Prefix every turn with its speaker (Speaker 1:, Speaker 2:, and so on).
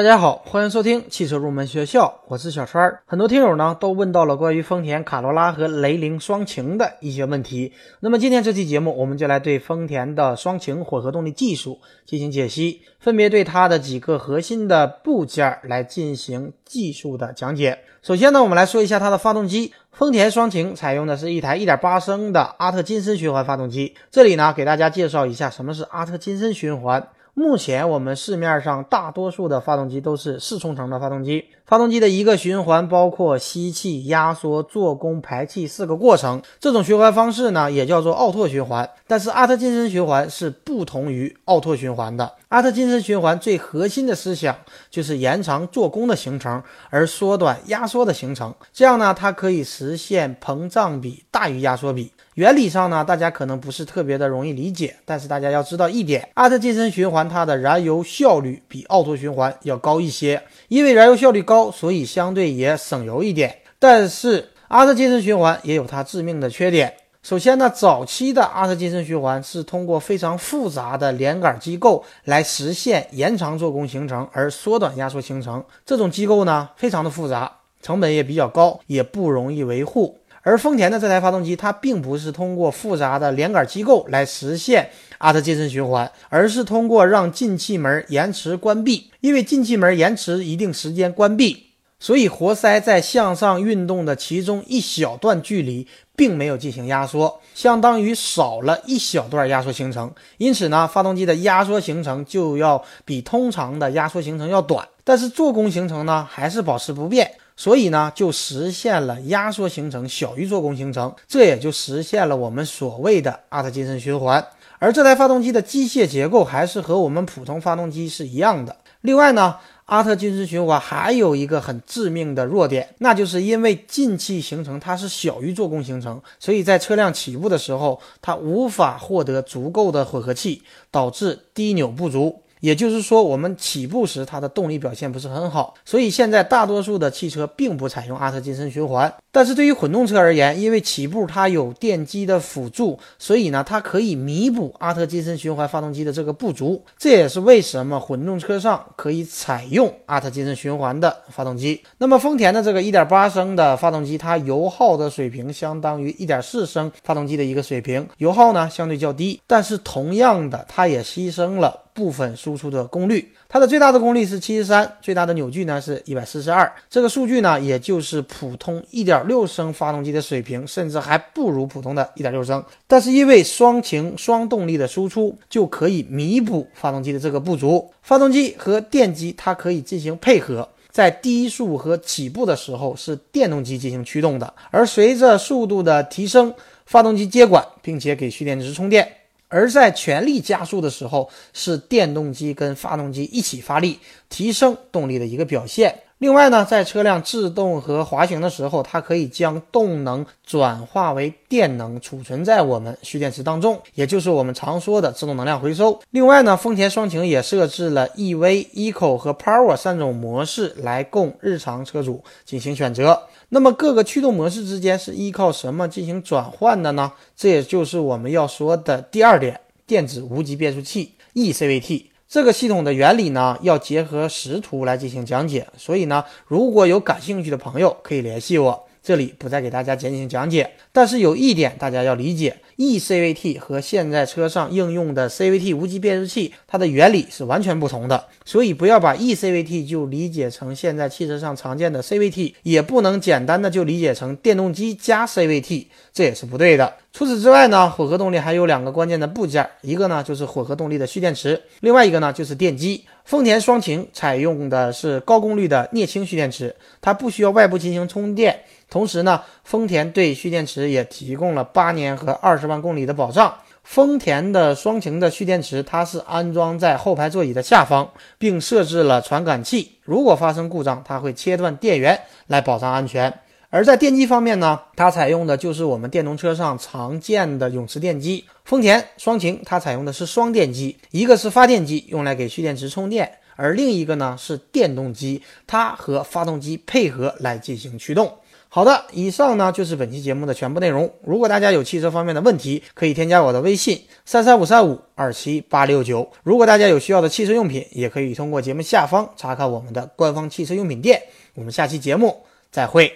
Speaker 1: 大家好，欢迎收听汽车入门学校，我是小川。很多听友呢都问到了关于丰田卡罗拉和雷凌双擎的一些问题。那么今天这期节目，我们就来对丰田的双擎混合动力技术进行解析，分别对它的几个核心的部件来进行技术的讲解。首先呢，我们来说一下它的发动机。丰田双擎采用的是一台1.8升的阿特金森循环发动机。这里呢，给大家介绍一下什么是阿特金森循环。目前我们市面上大多数的发动机都是四冲程的发动机，发动机的一个循环包括吸气、压缩、做功、排气四个过程。这种循环方式呢，也叫做奥拓循环。但是阿特金森循环是不同于奥拓循环的。阿特金森循环最核心的思想就是延长做功的行程，而缩短压缩的行程。这样呢，它可以实现膨胀比大于压缩比。原理上呢，大家可能不是特别的容易理解，但是大家要知道一点，阿特金森循环它的燃油效率比奥拓循环要高一些，因为燃油效率高，所以相对也省油一点。但是阿特金森循环也有它致命的缺点。首先呢，早期的阿特金森循环是通过非常复杂的连杆机构来实现延长做工行程而缩短压缩行程，这种机构呢非常的复杂，成本也比较高，也不容易维护。而丰田的这台发动机，它并不是通过复杂的连杆机构来实现阿特金森循环，而是通过让进气门延迟关闭。因为进气门延迟一定时间关闭，所以活塞在向上运动的其中一小段距离并没有进行压缩，相当于少了一小段压缩行程。因此呢，发动机的压缩行程就要比通常的压缩行程要短，但是做功行程呢还是保持不变。所以呢，就实现了压缩行程小于做功行程，这也就实现了我们所谓的阿特金森循环。而这台发动机的机械结构还是和我们普通发动机是一样的。另外呢，阿特金森循环还有一个很致命的弱点，那就是因为进气行程它是小于做功行程，所以在车辆起步的时候，它无法获得足够的混合气，导致低扭不足。也就是说，我们起步时它的动力表现不是很好，所以现在大多数的汽车并不采用阿特金森循环。但是对于混动车而言，因为起步它有电机的辅助，所以呢，它可以弥补阿特金森循环发动机的这个不足。这也是为什么混动车上可以采用阿特金森循环的发动机。那么丰田的这个1.8升的发动机，它油耗的水平相当于1.4升发动机的一个水平，油耗呢相对较低，但是同样的，它也牺牲了。部分输出的功率，它的最大的功率是七十三，最大的扭矩呢是一百四十二。这个数据呢，也就是普通一点六升发动机的水平，甚至还不如普通的一点六升。但是因为双擎双动力的输出，就可以弥补发动机的这个不足。发动机和电机它可以进行配合，在低速和起步的时候是电动机进行驱动的，而随着速度的提升，发动机接管并且给蓄电池充电。而在全力加速的时候，是电动机跟发动机一起发力，提升动力的一个表现。另外呢，在车辆制动和滑行的时候，它可以将动能转化为电能，储存在我们蓄电池当中，也就是我们常说的自动能量回收。另外呢，丰田双擎也设置了 EV、Eco 和 Power 三种模式来供日常车主进行选择。那么各个驱动模式之间是依靠什么进行转换的呢？这也就是我们要说的第二点：电子无级变速器 eCVT 这个系统的原理呢，要结合实图来进行讲解。所以呢，如果有感兴趣的朋友，可以联系我，这里不再给大家进行讲解。但是有一点大家要理解。eCVT 和现在车上应用的 CVT 无级变速器，它的原理是完全不同的，所以不要把 eCVT 就理解成现在汽车上常见的 CVT，也不能简单的就理解成电动机加 CVT，这也是不对的。除此之外呢，混合动力还有两个关键的部件，一个呢就是混合动力的蓄电池，另外一个呢就是电机。丰田双擎采用的是高功率的镍氢蓄电池，它不需要外部进行充电。同时呢，丰田对蓄电池也提供了八年和二十万公里的保障。丰田的双擎的蓄电池，它是安装在后排座椅的下方，并设置了传感器。如果发生故障，它会切断电源来保障安全。而在电机方面呢，它采用的就是我们电动车上常见的永磁电机。丰田双擎它采用的是双电机，一个是发电机，用来给蓄电池充电，而另一个呢是电动机，它和发动机配合来进行驱动。好的，以上呢就是本期节目的全部内容。如果大家有汽车方面的问题，可以添加我的微信三三五三五二七八六九。如果大家有需要的汽车用品，也可以通过节目下方查看我们的官方汽车用品店。我们下期节目再会。